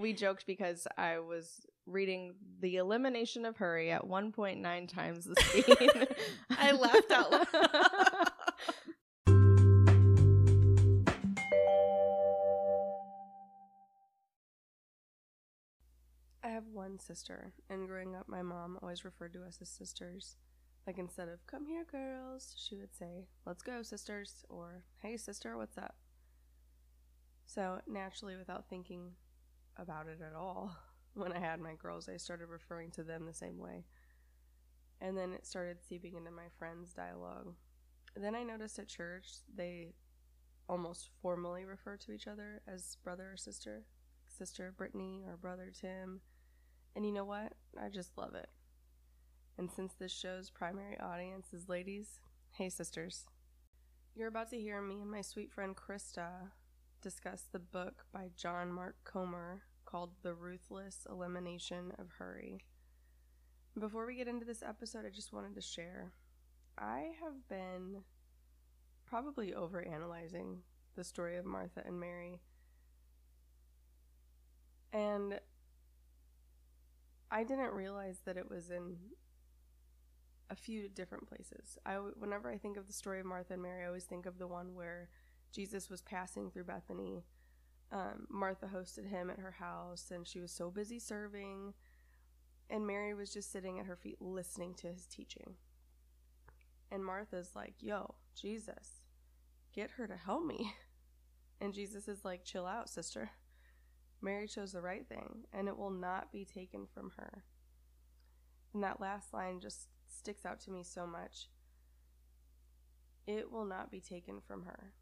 we joked because I was reading The Elimination of Hurry at 1.9 times the speed. I laughed out loud. I have one sister, and growing up, my mom always referred to us as sisters. Like instead of "come here, girls," she would say, "Let's go, sisters," or "Hey, sister, what's up?" So naturally, without thinking about it at all, when I had my girls, I started referring to them the same way. And then it started seeping into my friends' dialogue. Then I noticed at church they almost formally refer to each other as brother or sister, sister Brittany or brother Tim. And you know what? I just love it. And since this show's primary audience is ladies, hey sisters. You're about to hear me and my sweet friend Krysta discuss the book by John Mark Comer called The Ruthless Elimination of Hurry. Before we get into this episode, I just wanted to share I have been probably overanalyzing the story of Martha and Mary. And I didn't realize that it was in a few different places. I whenever I think of the story of Martha and Mary, I always think of the one where Jesus was passing through Bethany. Um, Martha hosted him at her house, and she was so busy serving, and Mary was just sitting at her feet listening to his teaching. And Martha's like, "Yo, Jesus, get her to help me." And Jesus is like, "Chill out, sister. Mary chose the right thing, and it will not be taken from her." And that last line just sticks out to me so much. It will not be taken from her.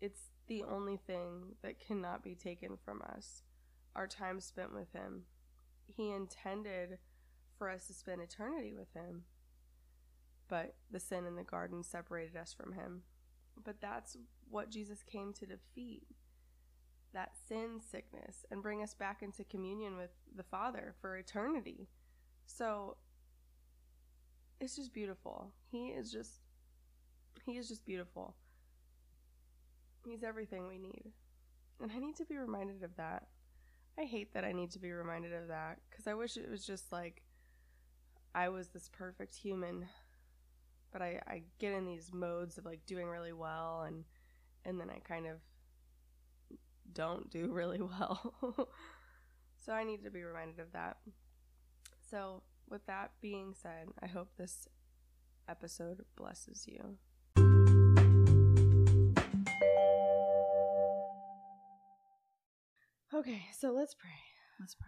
It's the only thing that cannot be taken from us our time spent with Him. He intended for us to spend eternity with Him, but the sin in the garden separated us from Him. But that's what Jesus came to defeat that sin sickness and bring us back into communion with the Father for eternity. So it's just beautiful. He is just he is just beautiful. He's everything we need. And I need to be reminded of that. I hate that I need to be reminded of that cuz I wish it was just like I was this perfect human. But I I get in these modes of like doing really well and and then I kind of don't do really well. so I need to be reminded of that. So with that being said, I hope this episode blesses you. Okay, so let's pray. Let's pray.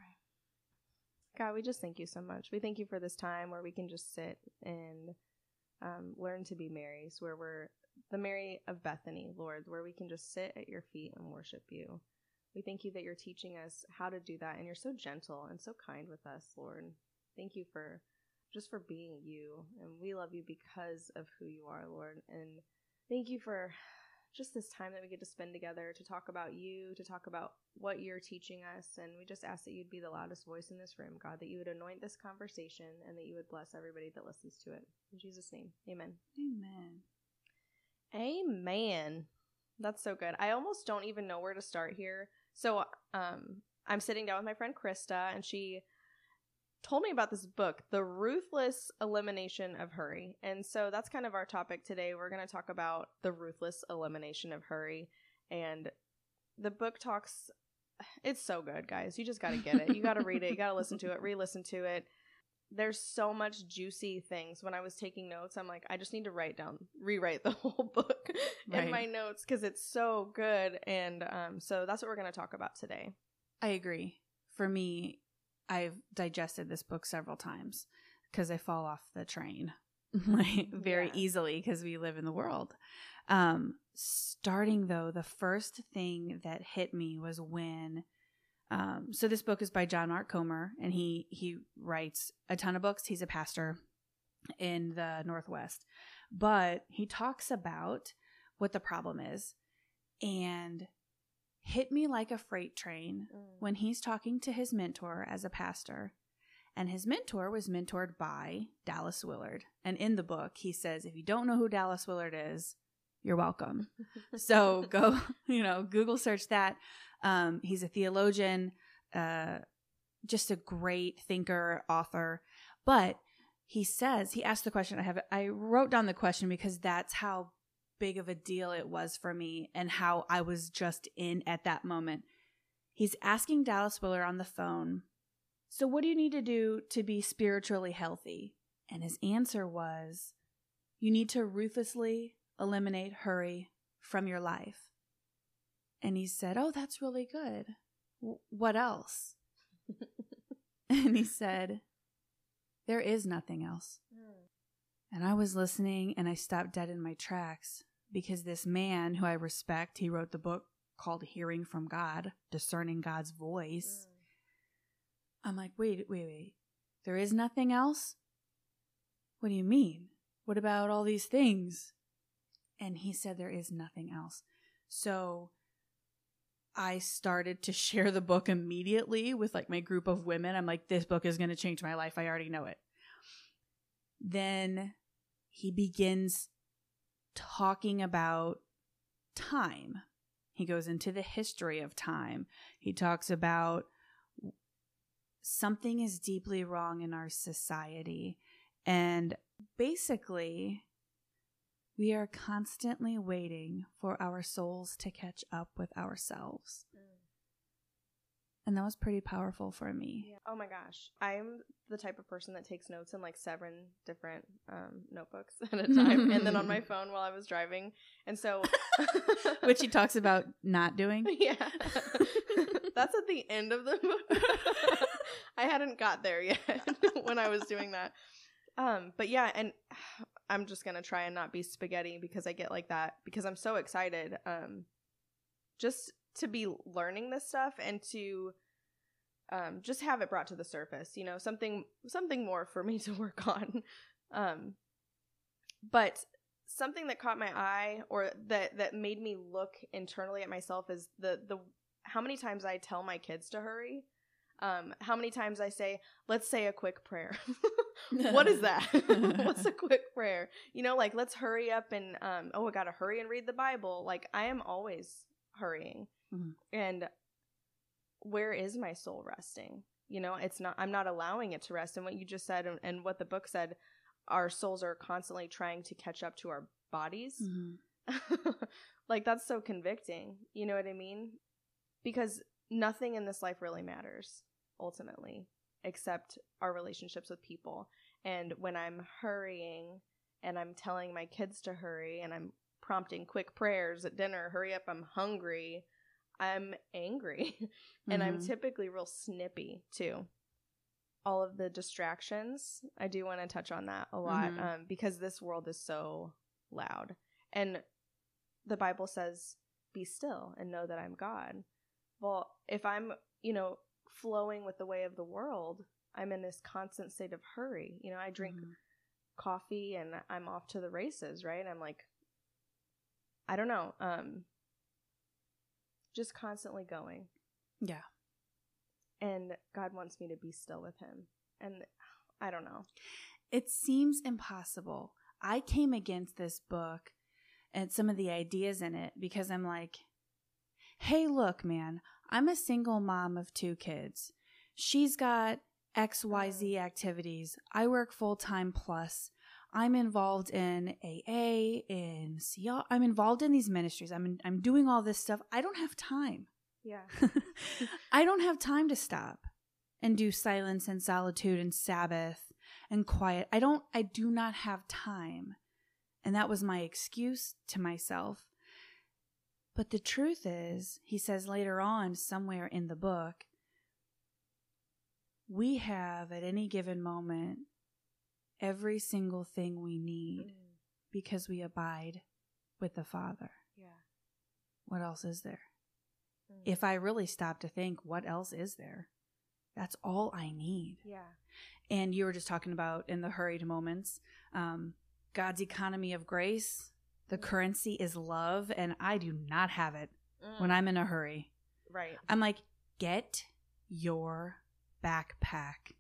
God, we just thank you so much. We thank you for this time where we can just sit and um, learn to be Marys, where we're the Mary of Bethany, Lord, where we can just sit at your feet and worship you. We thank you that you're teaching us how to do that, and you're so gentle and so kind with us, Lord. Thank you for just for being you. And we love you because of who you are, Lord. And thank you for just this time that we get to spend together to talk about you, to talk about what you're teaching us. And we just ask that you'd be the loudest voice in this room, God, that you would anoint this conversation and that you would bless everybody that listens to it. In Jesus' name, amen. Amen. Amen. That's so good. I almost don't even know where to start here. So, um, I'm sitting down with my friend Krysta, and she told me about this book, The Ruthless Elimination of Hurry. And so that's kind of our topic today. We're going to talk about the ruthless elimination of hurry. And the book talks, it's so good, guys. You just got to get it. You got to read it. You got to listen to it, re listen to it. There's so much juicy things. When I was taking notes, I'm like, I just need to write down, rewrite the whole book Right. in my notes because it's so good. And um, so that's what we're going to talk about today. I agree. For me, I've digested this book several times because I fall off the train like very Yeah. easily because we live in the world. Um, starting though, the first thing that hit me was when. Um, so this book is by John Mark Comer, and he he writes a ton of books. He's a pastor in the Northwest, but he talks about what the problem is, and hit me like a freight train when he's talking to his mentor as a pastor. And his mentor was mentored by Dallas Willard. And in the book, he says, if you don't know who Dallas Willard is, you're welcome. so go, you know, Google search that. Um, he's a theologian, uh, just a great thinker, author. But he says he asked the question. I have I wrote down the question because that's how big of a deal it was for me and how I was just in at that moment. He's asking Dallas Willard on the phone, So, what do you need to do to be spiritually healthy? And his answer was, You need to ruthlessly eliminate hurry from your life. And he said, Oh, that's really good. W- what else? and he said, There is nothing else. Hmm. And I was listening and I stopped dead in my tracks because this man who I respect, he wrote the book called Hearing from God, Discerning God's Voice. Mm. I'm like, wait, wait, wait. There is nothing else? What do you mean? What about all these things? And he said there is nothing else. So I started to share the book immediately with like my group of women. I'm like, this book is going to change my life. I already know it. Then he begins talking about time. He goes into the history of time. He talks about something is deeply wrong in our society. And basically, we are constantly waiting for our souls to catch up with ourselves. Mm. And that was pretty powerful for me. Yeah. Oh my gosh. I'm the type of person that takes notes in like seven different um, notebooks at a time and then on my phone while I was driving. And so. Which he talks about not doing. Yeah. That's at the end of the book. I hadn't got there yet when I was doing that. Um, but yeah, and I'm just gonna try and not be spaghetti because I get like that because I'm so excited. Um, just to be learning this stuff and to um, just have it brought to the surface you know something something more for me to work on. Um, but something that caught my eye or that that made me look internally at myself is the the how many times i tell my kids to hurry. Um, how many times i say let's say a quick prayer. What is that? What's a quick prayer? You know like let's hurry up and um, oh i gotta hurry and read the bible. Like i am always hurrying Mhm. and where is my soul resting? You know it's not i'm not allowing it to rest. And what you just said and, and what the book said our souls are constantly trying to catch up to our bodies. Mhm. like that's so convicting. You know what i mean? Because nothing in this life really matters ultimately except our relationships with people. And when i'm hurrying and i'm telling my kids to hurry and i'm prompting quick prayers at dinner hurry up i'm hungry i'm angry and i'm Mhm. typically real snippy too all of the distractions i do want to touch on that a lot Mhm. um, because this world is so loud and the bible says be still and know that i'm god well if i'm you know flowing with the way of the world i'm in this constant state of hurry you know i drink Mhm. coffee and i'm off to the races right i'm like i don't know um just constantly going Yeah. and god wants me to be still with him and i don't know It seems impossible. I came against this book and some of the ideas in it because I'm like, hey, look, man, I'm a single mom of two kids. She's got XYZ mm. activities. I work full time plus. I'm involved in AA, in CL. I'm involved in these ministries. I'm, I'm doing all this stuff. I don't have time. yeah I don't have time to stop and do silence and solitude and Sabbath and quiet. I don't, I do not have time. And that was my excuse to myself. But the truth is, he says later on, somewhere in the book, we have at any given moment every single thing we need because we abide with the Father. yeah What else is there? Mm. if I really stop to think, what else is there? That's all I need. yeah And you were just talking about in the hurried moments, um, God's economy of grace, the Mm. currency is love, and I do not have it when Mm. I'm in a hurry. right I'm like, get your backpack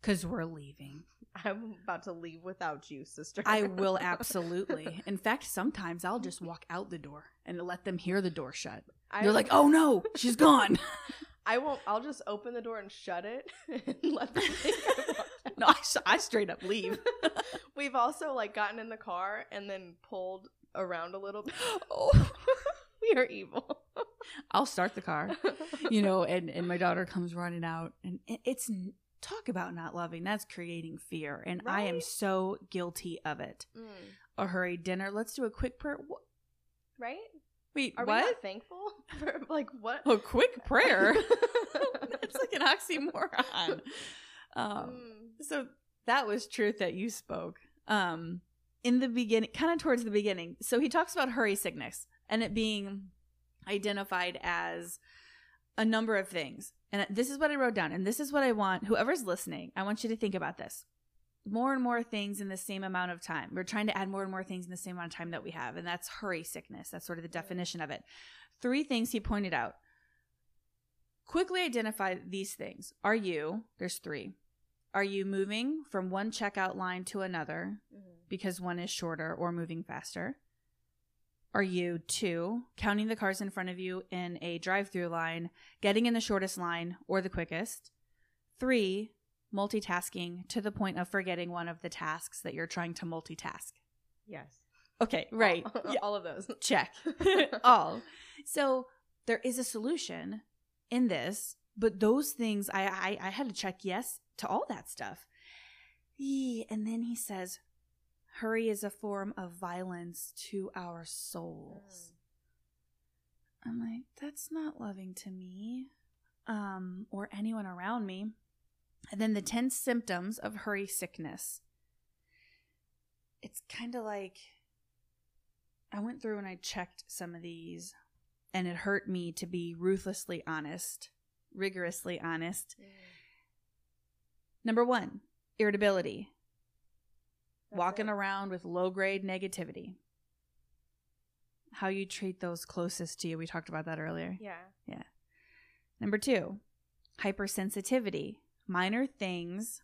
because we're leaving. I'm about to leave without you sister I will absolutely. In fact, sometimes I'll just walk out the door and let them hear the door shut. I, They're like, oh no, she's gone. I won't. I'll just open the door and shut it and let them think I. No, I, I straight up leave. We've also like gotten in the car and then pulled around a little bit. oh, we are evil. I'll start the car, you know, and and my daughter comes running out, and it's talk about not loving. That's creating fear, and I am so guilty of it. Mm. A hurried dinner. Let's do a quick prayer. Wh- Right? Wait, Are we not thankful for like what? A quick prayer. it's like an oxymoron. Um, Mm. so that was truth that you spoke. Um, in the beginning, kind of towards the beginning. So he talks about hurry sickness and it being identified as a number of things. And this is what I wrote down. And this is what I want whoever's listening, I want you to think about this. More and more things in the same amount of time. We're trying to add more and more things in the same amount of time that we have. And that's hurry sickness. That's sort of the definition of it. Three things he pointed out. Quickly identify these things. Are you, there's three. Are you moving from one checkout line to another Mhm. because one is shorter or moving faster? Are you two counting the cars in front of you in a drive through line, getting in the shortest line or the quickest? Three, multitasking to the point of forgetting one of the tasks that you're trying to multitask. Yes. Okay, right. All, Yeah, all of those. check. All. So there is a solution in this, but those things I, I I had to check yes to all that stuff. And then he says, hurry is a form of violence to our souls. I'm like, that's not loving to me. Um, or anyone around me. And then the 10 symptoms of hurry sickness. It's kind of like I went through and I checked some of these, and it hurt me to be ruthlessly honest, rigorously honest. Mm. Number one, irritability, walking around with low grade negativity. How you treat those closest to you. We talked about that earlier. Yeah. Yeah. Number two, hypersensitivity. Minor things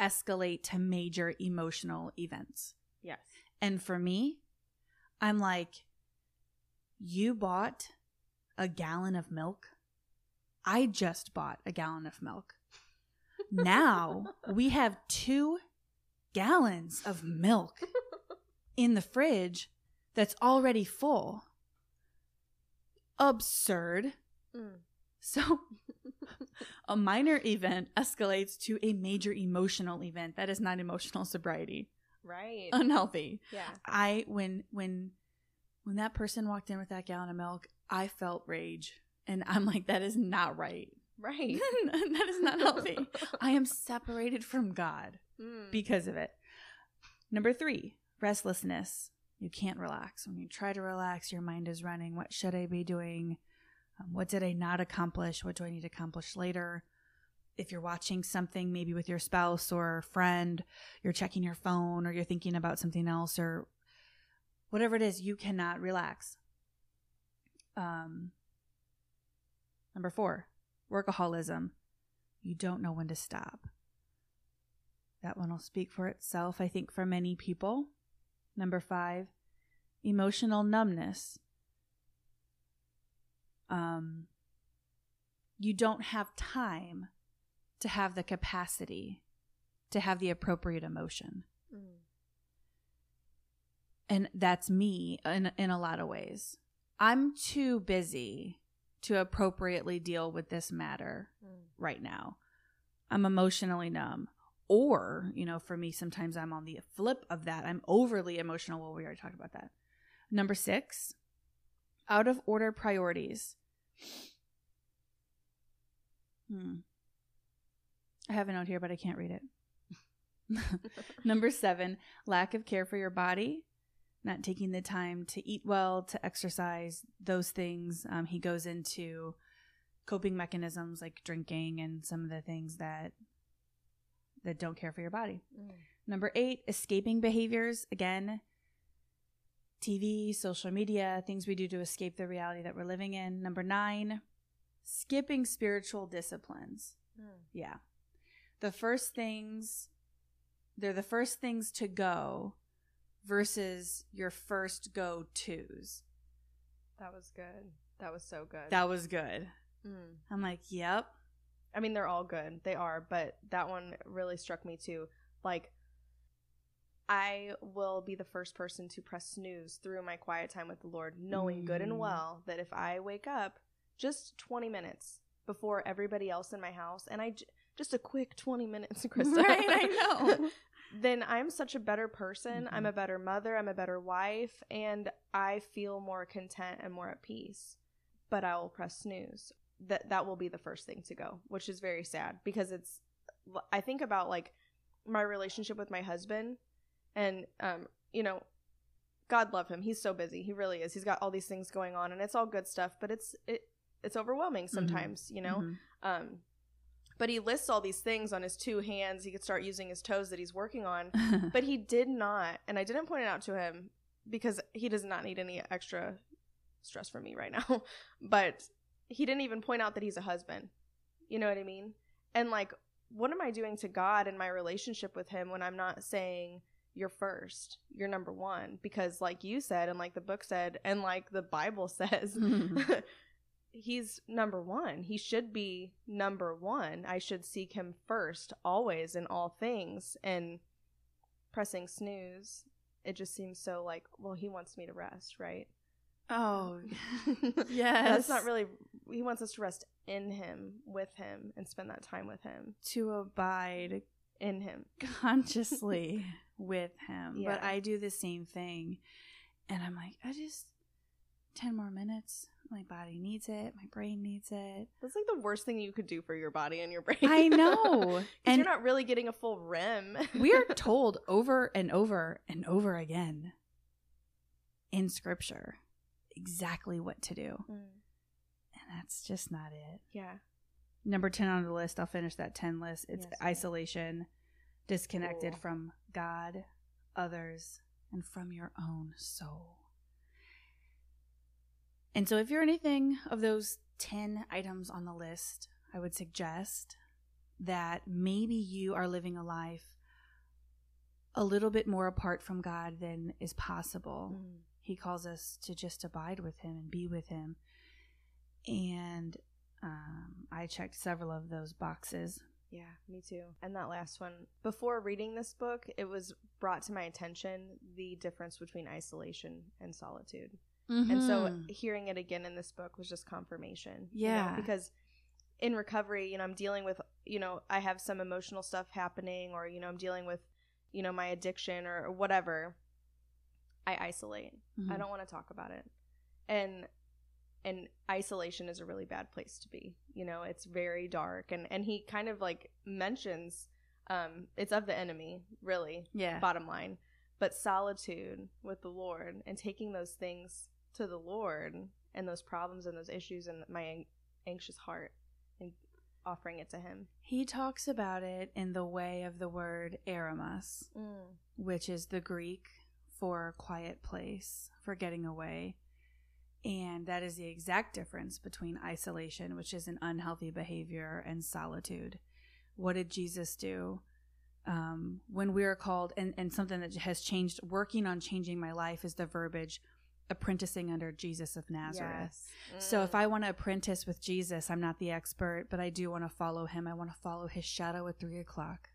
escalate to major emotional events. Yes. And for me, I'm like, you bought a gallon of milk. I just bought a gallon of milk. Now we have two gallons of milk in the fridge that's already full. Absurd. Mm. So, a minor event escalates to a major emotional event. That is not emotional sobriety. Right. Unhealthy. yeah. I when when when that person walked in with that gallon of milk, I felt rage. And I'm like, that is not right. Right. that is not healthy. I am separated from God Mm. because of it. Number three, restlessness. You can't relax. When you try to relax, your mind is running. What should I be doing? Um, what did I not accomplish? What do I need to accomplish later? If you're watching something, maybe with your spouse or friend, you're checking your phone or you're thinking about something else or whatever it is, you cannot relax. Um, number four, workaholism. You don't know when to stop. That one will speak for itself, I think, for many people. Number five, emotional numbness. Um, you don't have time to have the capacity to have the appropriate emotion. Mm. And that's me in, in a lot of ways. I'm too busy to appropriately deal with this matter Mm. right now. I'm emotionally numb. Or, you know, for me, sometimes I'm on the flip of that. I'm overly emotional. Well, we already talked about that. Number six, out of order priorities. Hmm. I have a note here, but I can't read it. Number seven, lack of care for your body, not taking the time to eat well, to exercise, those things. Um, he goes into coping mechanisms like drinking and some of the things that that don't care for your body. Mm. Number eight, escaping behaviors. Again, TV, social media, things we do to escape the reality that we're living in. Number nine, skipping spiritual disciplines. Mm. Yeah. The first things, they're the first things to go versus your first go tos. That was good. That was so good. That was good. Mm. I'm like, yep. I mean, they're all good. They are, but that one really struck me too. Like, I will be the first person to press snooze through my quiet time with the Lord, knowing good and Mm. well that if I wake up just 20 minutes before everybody else in my house, and I j- just a quick 20 minutes, Krysta. Right, I know. then I'm such a better person. I'm Mhm. a better mother. I'm a better wife. And I feel more content and more at peace. But I will press snooze. That that will be the first thing to go, which is very sad because it's. I think about like my relationship with my husband, and um, you know, God love him. He's so busy. He really is. He's got all these things going on, and it's all good stuff. But it's it it's overwhelming sometimes. You know. Mhm. Um, but he lists all these things on his two hands. He could start using his toes that he's working on. But he did not, and I didn't point it out to him because he does not need any extra stress from me right now. But he didn't even point out that he's a husband. You know what I mean? And like, what am I doing to God in my relationship with him when I'm not saying, you're first, you're number one? Because, like you said, and like the book said, and like the Bible says, he's number one. He should be number one. I should seek him first, always in all things. And pressing snooze, it just seems so like, well, he wants me to rest, right? oh, yes. That's not really, he wants us to rest in him, with him, and spend that time with him, to abide in him. consciously with him. But I do the same thing. And I'm like, I just 10 more minutes. My body needs it. My brain needs it. That's like the worst thing you could do for your body and your brain. I know and you're not really getting a full REM. we are told over and over and over again in scripture exactly what to do. Mm, that's just not it. yeah. Number 10 on the list, I'll finish that 10 list. It's Yes. isolation, disconnected Cool. from God, others, and from your own soul. And so, if you're anything of those 10 items on the list, I would suggest that maybe you are living a life a little bit more apart from God than is possible. Mm. He calls us to just abide with Him and be with Him. And um, I checked several of those boxes. Yeah, me too. And that last one, before reading this book, it was brought to my attention the difference between isolation and solitude. And so Mhm. hearing it again in this book was just confirmation. you know, Yeah. because in recovery, you know, I'm dealing with, you know, I have some emotional stuff happening or, you know, I'm dealing with, you know, my addiction or, or whatever. I isolate. I Mhm. don't want to talk about it. And and isolation is a really bad place to be. You know, it's very dark and and he kind of like mentions um it's of the enemy, really, yeah. bottom line. But solitude with the Lord and taking those things to the Lord and those problems and those issues and my an- anxious heart and offering it to him. He talks about it in the way of the word eremos, which is the Greek for quiet place, for getting away. And that is the exact difference between isolation, which is an unhealthy behavior, and solitude. What did Jesus do? Um, when we are called, and, and something that has changed, working on changing my life is the verbiage apprenticing under Jesus of Nazareth. So if Mm. I want to apprentice with Jesus, I'm not the expert, but I do want to follow him. I want to follow his shadow at three o'clock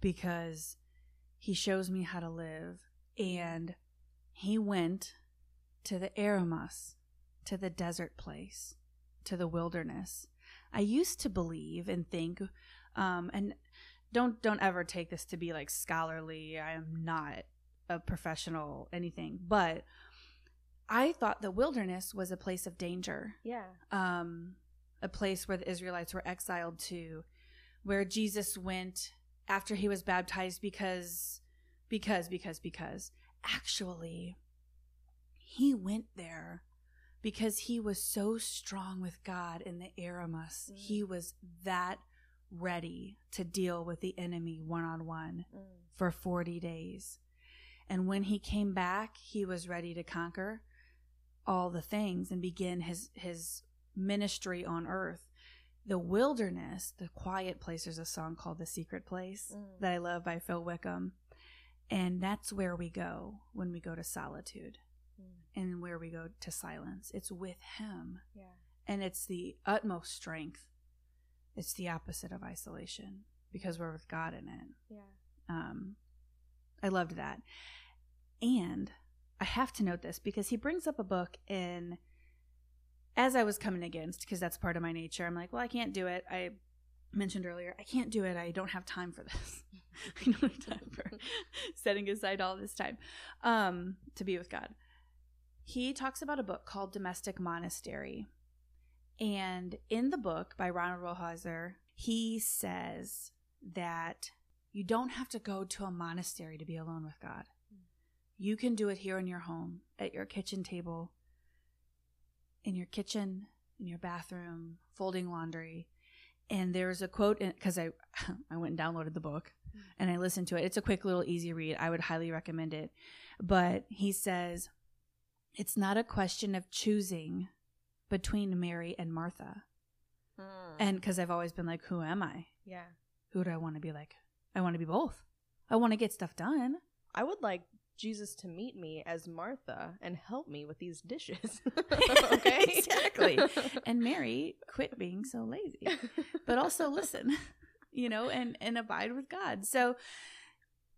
because he shows me how to live. And he went to the Eremos, to the desert place, to the wilderness. I used to believe and think, um, and don't don't ever take this to be like scholarly. I am not a professional anything, but I thought the wilderness was a place of danger, yeah. um, a place where the Israelites were exiled to, where Jesus went after he was baptized because, because, because, because. Actually, he went there because he was so strong with God in the Eremos. Mm. He was that ready to deal with the enemy one on one for 40 days. And when he came back, he was ready to conquer all the things and begin his his ministry on earth. The wilderness, the quiet place, there's a song called The Secret Place Mm. that I love by Phil Wickham. And that's where we go when we go to solitude Mm. and where we go to silence. It's with him. Yeah. and it's the utmost strength. It's the opposite of isolation because we're with God in it. Yeah. Um, I loved that. And I have to note this because he brings up a book in, as I was coming against, because that's part of my nature. I'm like, well, I can't do it. I mentioned earlier, I can't do it. I don't have time for this. I don't have time for setting aside all this time um, to be with God. He talks about a book called Domestic Monastery. And in the book by Ronald Rolheiser, he says that you don't have to go to a monastery to be alone with God. You can do it here in your home, at your kitchen table, in your kitchen, in your bathroom, folding laundry. And there's a quote because I I went and downloaded the book and I listened to it. It's a quick little easy read. I would highly recommend it. But he says it's not a question of choosing between Mary and Martha. Mm. And because I've always been like, who am I? yeah. Who do I want to be like? I want to be both. I want to get stuff done. I would like Jesus to meet me as Martha and help me with these dishes. okay. Exactly. And Mary, quit being so lazy. But also listen, you know, and and abide with God. So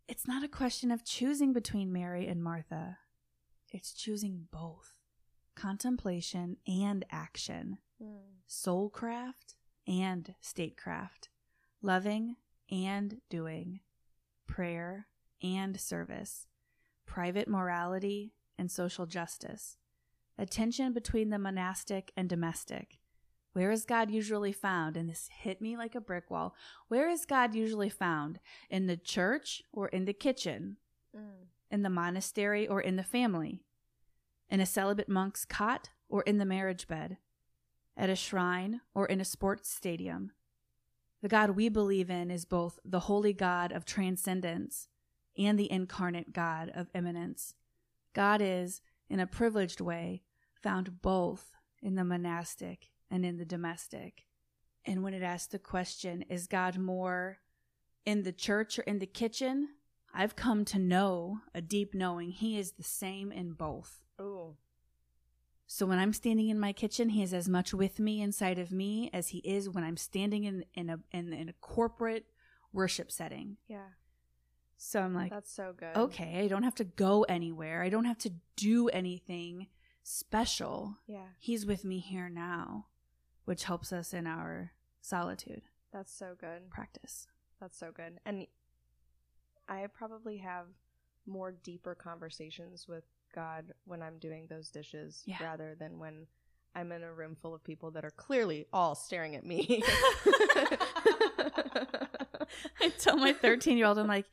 it's not a question of choosing between Mary and Martha. It's choosing both. Contemplation and action. Mm. Soulcraft and statecraft. Loving and doing. Prayer and service. Private morality and social justice. Attention between the monastic and domestic. Where is God usually found? And this hit me like a brick wall. Where is God usually found? In the church or in the kitchen? Mm. In the monastery or in the family? In a celibate monk's cot or in the marriage bed? At a shrine or in a sports stadium? The God we believe in is both the holy God of transcendence and the incarnate God of immanence. God is, in a privileged way, found both in the monastic and in the domestic. And when it asks the question, is God more in the church or in the kitchen? I've come to know a deep knowing He is the same in both. Ooh. So when I'm standing in my kitchen, He is as much with me inside of me as He is when I'm standing in, in a in, in a corporate worship setting. Yeah. So I'm like, That's so good. okay, I don't have to go anywhere. I don't have to do anything special. Yeah. He's with me here now, which helps us in our solitude That's so good. practice. That's so good. And I probably have more deeper conversations with God when I'm doing those dishes Yeah. rather than when I'm in a room full of people that are clearly all staring at me. I tell my 13 year old, I'm like,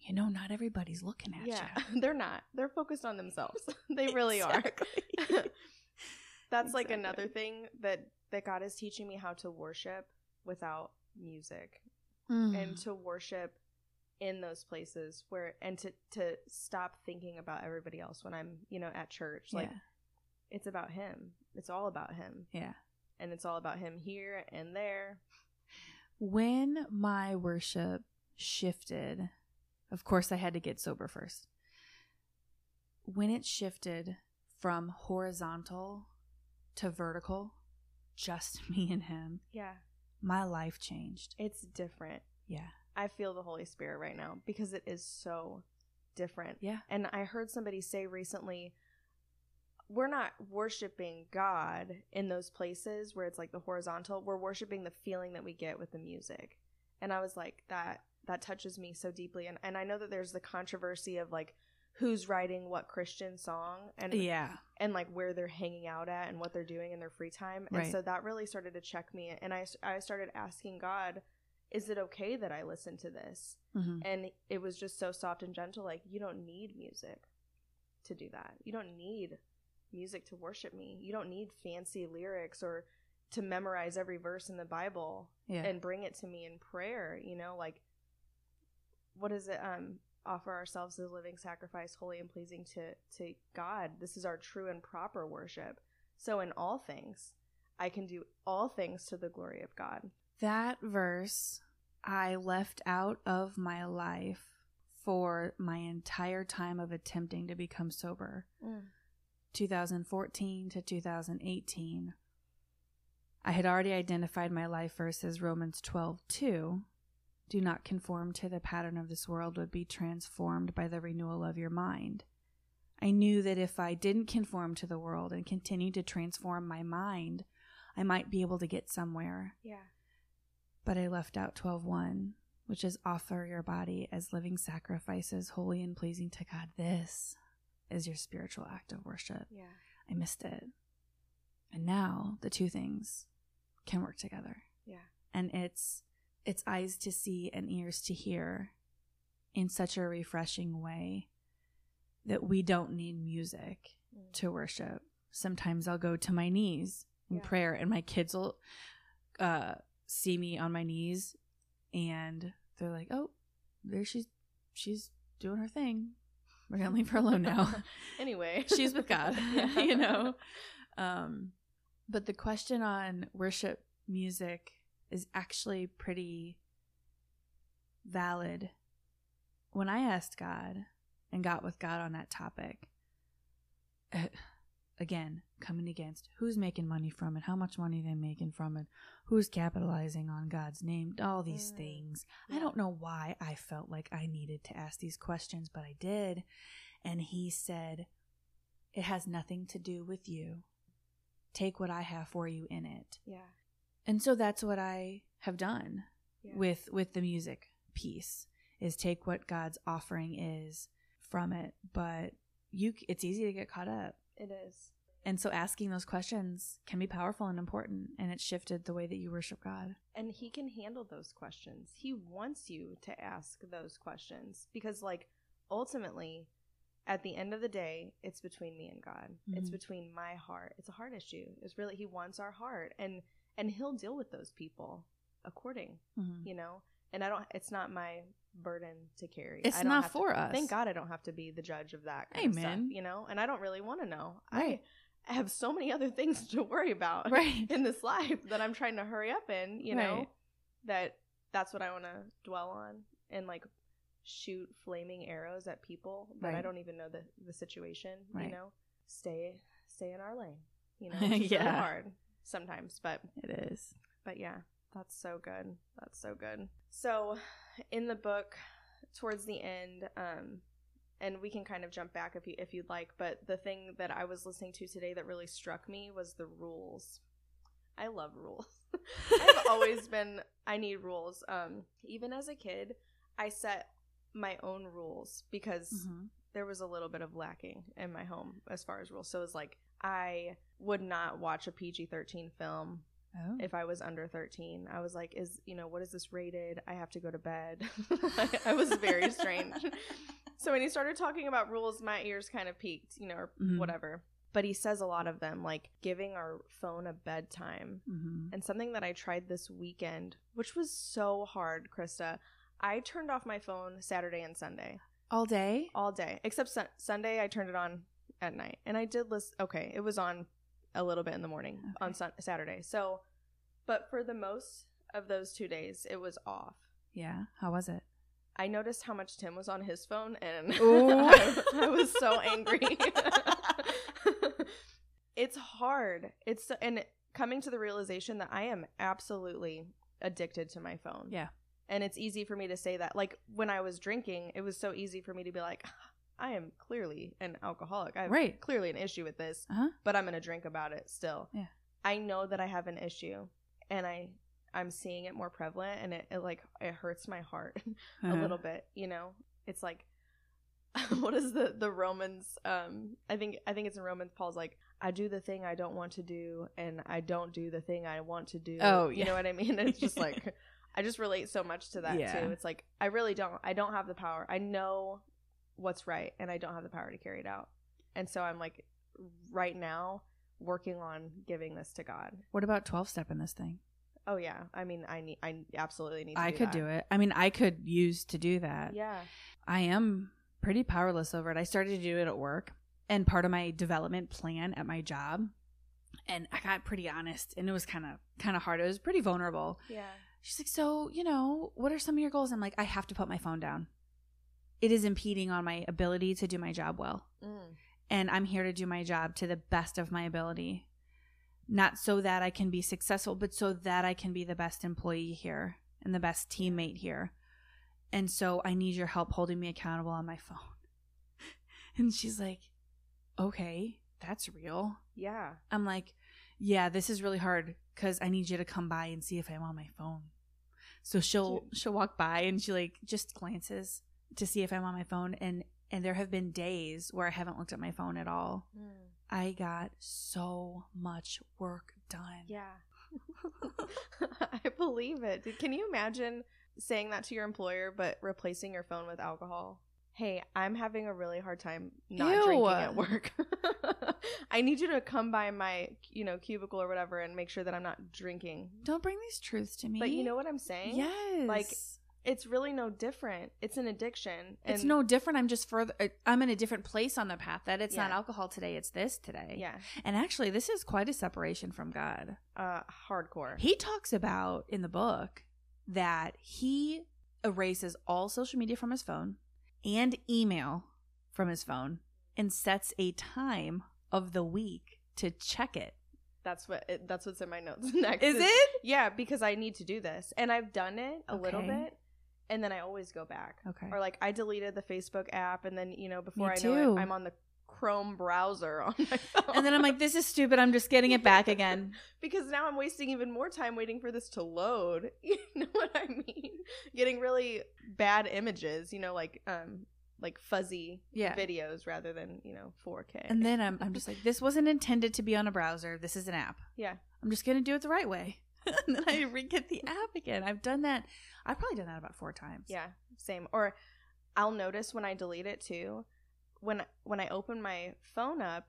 you know, not everybody's looking at yeah, you. they're not. They're focused on themselves. they really are. Exactly. That's like another thing that that God is teaching me how to worship without music Mm. and to worship in those places where and to to stop thinking about everybody else when I'm, you know, at church. Like yeah. it's about him. It's all about him. yeah. And it's all about him here and there. When my worship shifted, of course, I had to get sober first. When it shifted from horizontal to vertical, just me and him, Yeah. my life changed. It's different. Yeah. I feel the Holy Spirit right now because it is so different. Yeah. And I heard somebody say recently, we're not worshiping God in those places where it's like the horizontal. We're worshiping the feeling that we get with the music. And I was like, that that touches me so deeply. And and I know that there's the controversy of like who's writing what Christian song and Yeah. and like where they're hanging out at and what they're doing in their free time. And Right. so that really started to check me. And I, I started asking God, is it okay that I listen to this? hmm And it was just so soft and gentle. Like, you don't need music to do that. You don't need music to worship me. You don't need fancy lyrics or to memorize every verse in the Bible Yeah. and bring it to me in prayer. You know, like, what is it? Um, offer ourselves as a living sacrifice, holy and pleasing to to God. This is our true and proper worship. So in all things, I can do all things to the glory of God. That verse I left out of my life for my entire time of attempting to become sober. Mm. 2014 to 2018 I had already identified my life verse as Romans 12 2. Do not conform to the pattern of this world, but be transformed by the renewal of your mind. I knew that if I didn't conform to the world and continue to transform my mind, I might be able to get somewhere. Yeah. But I left out 12:1, which is offer your body as living sacrifices, holy and pleasing to God. This is your spiritual act of worship. Yeah. I missed it. And now the two things can work together. Yeah. And it's it's eyes to see and ears to hear in such a refreshing way that we don't need music Mm. to worship. Sometimes I'll go to my knees in Yeah. prayer and my kids will uh see me on my knees and they're like, "Oh, there she's she's doing her thing. We're to leave her alone now." anyway, she's with God, you know. Um, but the question on worship music is actually pretty valid. When I asked God and got with God on that topic, uh, again, coming against who's making money from it, how much money they're making from it, who's capitalizing on God's name, all these Mm. things. I don't know why I felt like I needed to ask these questions, but I did. And he said, It has nothing to do with you. Take what I have for you in it. Yeah. And so that's what I have done Yeah. with with the music piece is take what God's offering is from it, but you it's easy to get caught up. It is. And so asking those questions can be powerful and important and it shifted the way that you worship God. And he can handle those questions. He wants you to ask those questions because, like, ultimately, at the end of the day, it's between me and God. It's Mhm. between my heart. It's a heart issue. It's really he wants our heart, and and he'll deal with those people according, Mhm. you know. And I don't. It's not my burden to carry. It's I don't not have to- for us. Thank God I don't have to be the judge of that. Kind of stuff, Amen. you know, and I don't really want to know. Right. I have so many other things to worry about Right. in this life that I'm trying to hurry up in, you know, Right. that that's what I want to dwell on and like shoot flaming arrows at people that I don't even know the the situation, you know. Stay stay in our lane, you know. Which is really Yeah. hard sometimes, but It is. but yeah, that's so good. That's so good. So, in the book, towards the end, um, and we can kind of jump back if you if you'd like, but the thing that I was listening to today that really struck me was the rules. I love rules. I've always been I need rules. Um, even as a kid, I set my own rules because Mhm. there was a little bit of lacking in my home as far as rules. So it was like I would not watch a PG thirteen film Oh. if I was under 13. I was like, is, you know, what is this rated? I have to go to bed. I, I was very strange. So when he started talking about rules, my ears kind of peaked, you know, or Mhm. whatever. But he says a lot of them, like giving our phone a bedtime. Mhm. And something that I tried this weekend, which was so hard, Krysta. I turned off my phone Saturday and Sunday All day? all day except sun- Sunday. I turned it on at night, and I did list. Okay, it was on a little bit in the morning on Okay. sun- Saturday. So, but for the most of those two days, it was off. Yeah. How was it? I noticed how much Tim was on his phone, and Ooh. I, I was so angry. it's hard. It's and coming to the realization that I am absolutely addicted to my phone. Yeah. And it's easy for me to say that. Like when I was drinking, it was so easy for me to be like, I am clearly an alcoholic. I have Right. clearly an issue with this, Uh-huh. but I'm going to drink about it still. Yeah. I know that I have an issue and I I'm seeing it more prevalent and it, it like it hurts my heart a Uh-huh. little bit, you know. It's like what is the the Romans um I think I think it's in Romans Paul's like I do the thing I don't want to do and I don't do the thing I want to do. Oh, you know what I mean? It's just like I just relate so much to that Yeah. too. It's like I really don't I don't have the power. I know what's right and I don't have the power to carry it out. And so I'm like right now working on giving this to God. What about 12 step in this thing? Oh yeah. I mean I need I absolutely need to I do could that. do it. I mean, I could use to do that. Yeah. I am pretty powerless over it. I started to do it at work and part of my development plan at my job. And I got pretty honest and it was kind of kind of hard. It was pretty vulnerable. Yeah. She's like, "So, you know, what are some of your goals?" I'm like, "I have to put my phone down. It is impeding on my ability to do my job well." Mm. and I'm here to do my job to the best of my ability. Not so that I can be successful, but so that I can be the best employee here and the best teammate here. And so I need your help holding me accountable on my phone. And she's like, okay, that's real. Yeah. I'm like, yeah, this is really hard because I need you to come by and see if I'm on my phone. So she'll she'll walk by and she like just glances to see if I'm on my phone and and there have been days where I haven't looked at my phone at all. Mm. I got so much work done. Yeah. I believe it. Can you imagine saying that to your employer but replacing your phone with alcohol? Hey, I'm having a really hard time not Ew. drinking at work. I need you to come by my, you know, cubicle or whatever and make sure that I'm not drinking. Don't bring these truths to me. But you know what I'm saying? Yes. Like, It's really no different. It's an addiction. it's no different. I'm just further. uh, I'm in a different place on the path. That it's not alcohol today. It's this today. Yeah. And actually, this is quite a separation from God. Uh hardcore. He talks about in the book that he erases all social media from his phone and email from his phone and sets a time of the week to check it. That's what it, that's what's in my notes next. Is it? Yeah, because I need to do this. And I've done it a little bit and then I always go back. Okay. Or like I deleted the Facebook app and then, you know, before Me I know too. it, I'm on the Chrome browser on my phone. And then I'm like, this is stupid. I'm just getting it back again. because now I'm wasting even more time waiting for this to load. You know what I mean? Getting really bad images, you know, like um like fuzzy Yeah. videos rather than, you know, 4K. And then I'm, I'm just like, this wasn't intended to be on a browser. This is an app. yeah. I'm just going to do it the right way. and then I re get the app again. I've done that. I've probably done that about four times. Yeah, same. Or I'll notice when I delete it too. When when I open my phone up,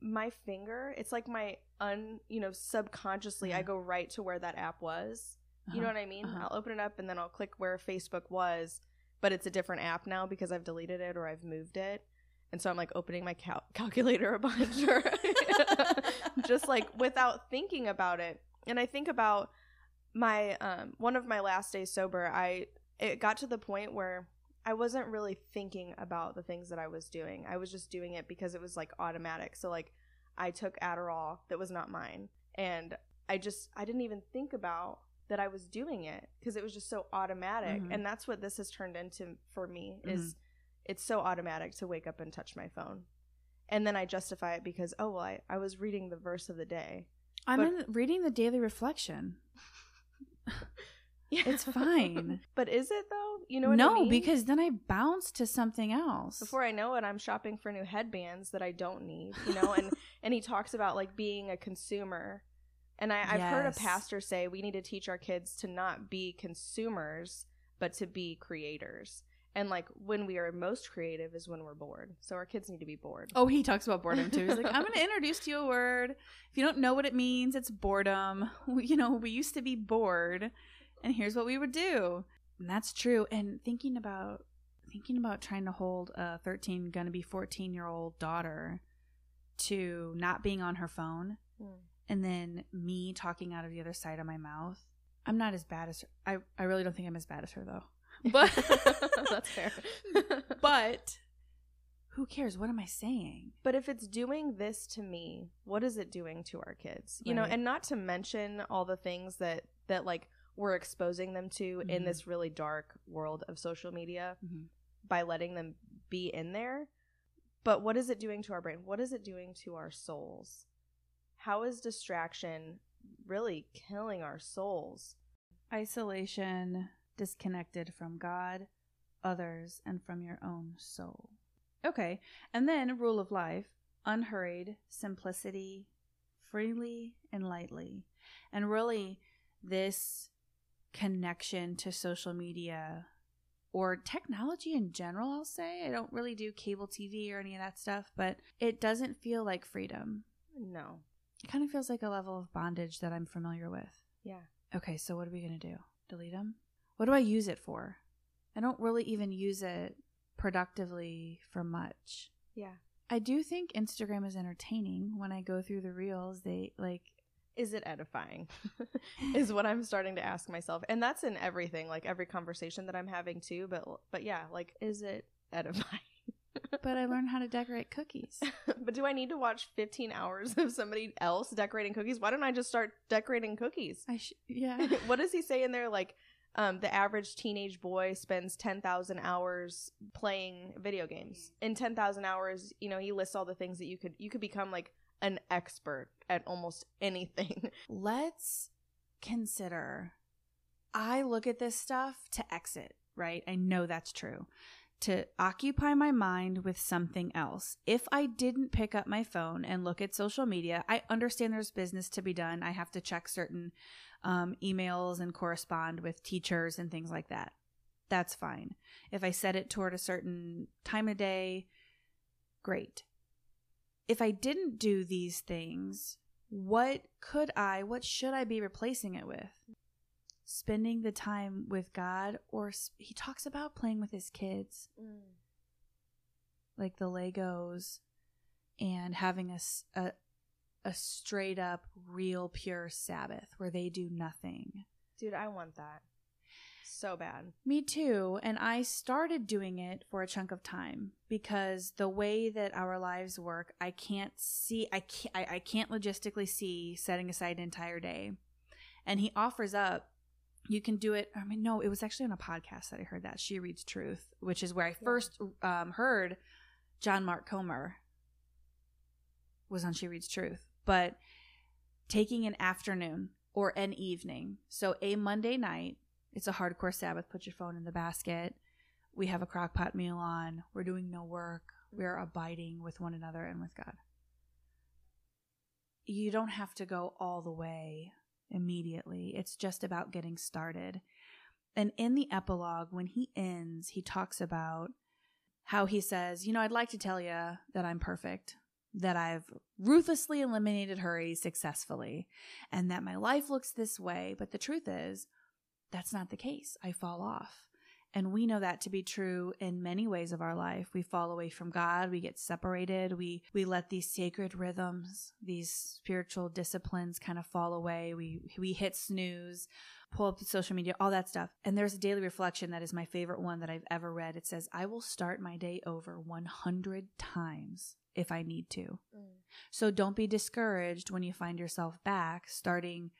my finger, it's like my un, you know, subconsciously I Uh-huh. go right to where that app was. You know Uh-huh. what I mean? Uh-huh. I'll open it up and then I'll click where Facebook was, but it's a different app now because I've deleted it or I've moved it. And so I'm like opening my cal- calculator a bunch or just like without thinking about it. And I think about my um one of my last days sober, I it got to the point where I wasn't really thinking about the things that I was doing. I was just doing it because it was like automatic. So like I took Adderall that was not mine and I just I didn't even think about that I was doing it because it was just so automatic. Mhm. And that's what this has turned into for me is it's so automatic to wake up and touch my phone. And then I justify it because oh well I, I was reading the verse of the day. I'm But- in reading the daily reflection. Yeah. It's fine. but is it though? You know what no, I mean? because then I bounce to something else. before I know it, I'm shopping for new headbands that I don't need, you know, and and he talks about like being a consumer. And I, I've heard a pastor say we need to teach our kids to not be consumers, but to be creators. And like when we are most creative is when we're bored. So our kids need to be bored. Oh, he talks about boredom too. He's like, I'm going to introduce to you a word. If you don't know what it means, it's boredom. We- You know, we used to be bored, and here's what we would do. And that's true. And thinking about thinking about trying to hold a 13, gonna be 14 year old daughter to not being on her phone, Hmm. and then me talking out of the other side of my mouth. I'm not as bad as her. I. I really don't think I'm as bad as her though. But that's fair. but who cares? What am I saying? But if it's doing this to me, what is it doing to our kids? You know, and not to mention all the things that that like we're exposing them to in Mhm. this really dark world of social media Mhm. by letting them be in there. But what is it doing to our brain? What is it doing to our souls? How is distraction really killing our souls? Isolation, disconnected from God, others, and from your own soul. Okay, and then rule of life unhurried, simplicity, freely and lightly. And really, this connection to social media or technology in general, I'll say. I don't really do cable TV or any of that stuff, but it doesn't feel like freedom. No. It kind of feels like a level of bondage that I'm familiar with. Yeah. Okay, so what are we going to do? Delete them? What do I use it for? I don't really even use it productively for much. Yeah. I do think Instagram is entertaining when I go through the reels. They like is it edifying is what i'm starting to ask myself and that's in everything like every conversation that i'm having too but but yeah like is it edifying but I learned how to decorate cookies. but do I need to watch 15 hours of somebody else decorating cookies? Why don't I just start decorating cookies? I sh- yeah. what does he say in there? Like, um, the average teenage boy spends 10,000 hours playing video games. In 10,000 hours, you know, he lists all the things that you could you could become like an expert at almost anything. Let's consider I look at this stuff to exit, right? I know that's true. To occupy my mind with something else. If I didn't pick up my phone and look at social media, I understand there's business to be done. I have to check certain um, emails and correspond with teachers and things like that. That's fine. If I set it toward a certain time of day, great. If I didn't do these things, what could I, what should I be replacing it with? Spending the time with God, or he talks about playing with his kids, mm. like the Legos, and having a, a, a straight up, real, pure Sabbath where they do nothing. Dude, I want that so bad. Me too. And I started doing it for a chunk of time because the way that our lives work, I can't see, I can't, I, I can't logistically see setting aside an entire day. And he offers up, you can do it. I mean, no, it was actually on a podcast that I heard that. She Reads Truth, which is where I first um, heard John Mark Comer was on She Reads Truth but taking an afternoon or an evening. So a Monday night, it's a hardcore Sabbath, put your phone in the basket. We have a crock pot meal on. We're doing no work. We're abiding with one another and with God. You don't have to go all the way immediately. It's just about getting started. And in the epilogue, when he ends, he talks about how he says, You know, I'd like to tell you that I'm perfect that I've ruthlessly eliminated hurry successfully and that my life looks this way. But the truth is, that's not the case. I fall off. And we know that to be true in many ways of our life. We fall away from God, we get separated, we we let these sacred rhythms, these spiritual disciplines kind of fall away. We we hit snooze, pull up the social media, all that stuff. And there's a daily reflection that is my favorite one that I've ever read. It says, "I will start my day over 100 times if I need to. Mm. So don't be discouraged when you find yourself back starting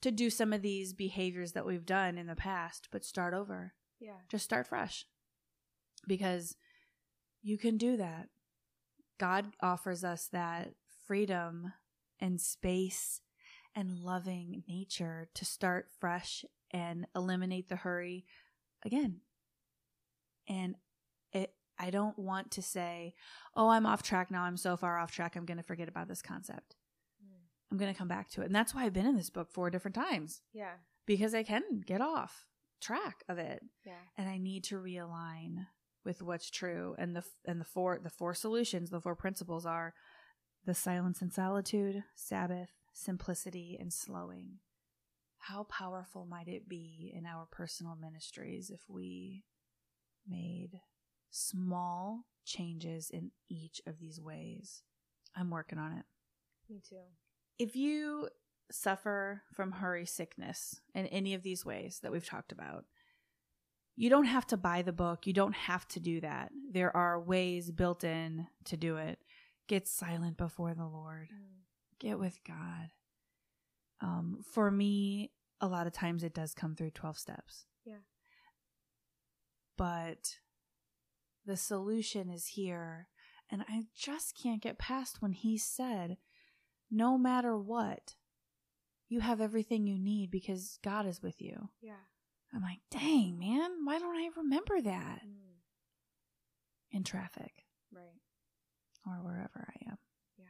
to do some of these behaviors that we've done in the past, but start over. Yeah. Just start fresh because you can do that. God offers us that freedom and space and loving nature to start fresh and eliminate the hurry again. And it I don't want to say, oh, I'm off track now. I'm so far off track. I'm going to forget about this concept. Mm. I'm going to come back to it. And that's why I've been in this book four different times. Yeah. Because I can get off track of it. Yeah. And I need to realign with what's true. And the, and the four, the four solutions, the four principles are the silence and solitude, Sabbath, simplicity, and slowing. How powerful might it be in our personal ministries if we made small changes in each of these ways. I'm working on it. Me too. If you suffer from hurry sickness in any of these ways that we've talked about, you don't have to buy the book. You don't have to do that. There are ways built in to do it. Get silent before the Lord. Mm. Get with God. Um, for me, a lot of times it does come through 12 steps. Yeah. But the solution is here. And I just can't get past when he said, no matter what, you have everything you need because God is with you. Yeah. I'm like, dang, man, why don't I remember that? Mm. In traffic. Right. Or wherever I am. Yeah.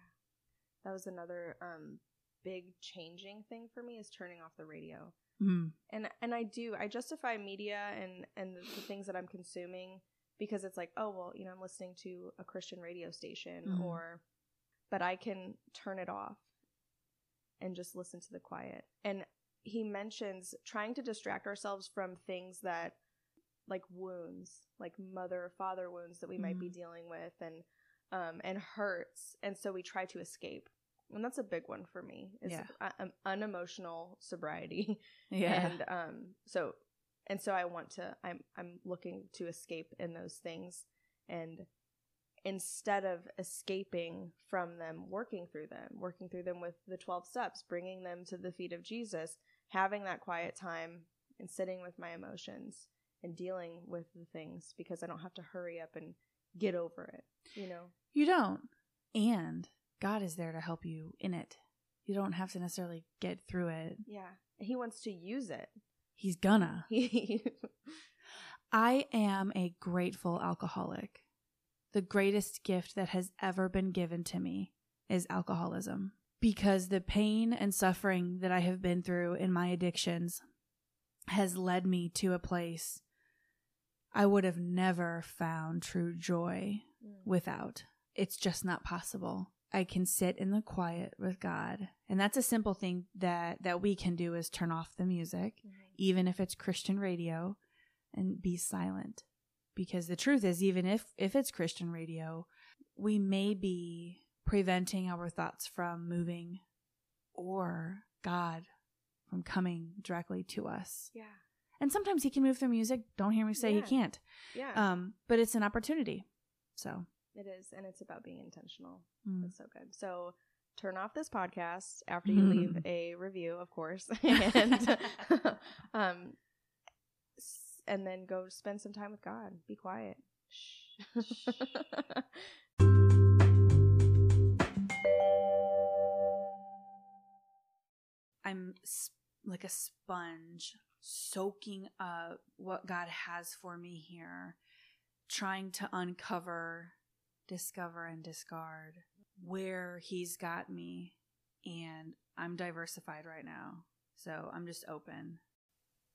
That was another um big changing thing for me is turning off the radio. Mm. And and I do I justify media and and the, the things that I'm consuming because it's like, oh, well, you know, I'm listening to a Christian radio station mm-hmm. or, but I can turn it off and just listen to the quiet. And he mentions trying to distract ourselves from things that, like wounds, like mother or father wounds that we mm-hmm. might be mm-hmm. dealing with and, um, and hurts. And so we try to escape. And that's a big one for me is yeah. unemotional sobriety. Yeah. And, um, so and so I want to I'm I'm looking to escape in those things and instead of escaping from them, working through them, working through them with the 12 steps, bringing them to the feet of Jesus, having that quiet time and sitting with my emotions and dealing with the things because I don't have to hurry up and get over it, you know? You don't. And God is there to help you in it. You don't have to necessarily get through it. Yeah. He wants to use it. He's gonna. I am a grateful alcoholic. The greatest gift that has ever been given to me is alcoholism because the pain and suffering that I have been through in my addictions has led me to a place I would have never found true joy Mm. without. It's just not possible. I can sit in the quiet with God. And that's a simple thing that that we can do is turn off the music, even if it's Christian radio, and be silent. Because the truth is even if if it's Christian radio, we may be preventing our thoughts from moving or God from coming directly to us. Yeah. And sometimes he can move through music. Don't hear me say Yeah. he can't. Yeah. Um, but it's an opportunity. So it is. And it's about being intentional. mm. That's so good. So turn off this podcast after you leave a review, of course, and um, and then go spend some time with God. Be quiet. Shh. I'm sp- like a sponge soaking up what God has for me here, trying to uncover, discover, and discard where He's got me. And I'm diversified right now. So I'm just open.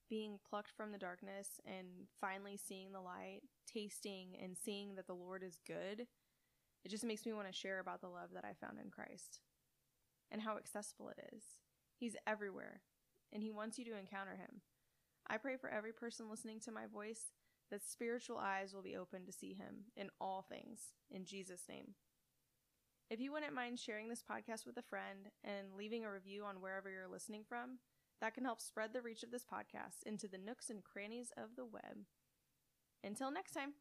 Being plucked from the darkness and finally seeing the light, tasting and seeing that the Lord is good, it just makes me want to share about the love that I found in Christ and how accessible it is. He's everywhere and He wants you to encounter Him. I pray for every person listening to my voice that spiritual eyes will be open to see Him in all things. In Jesus' name. If you wouldn't mind sharing this podcast with a friend and leaving a review on wherever you're listening from, that can help spread the reach of this podcast into the nooks and crannies of the web. Until next time.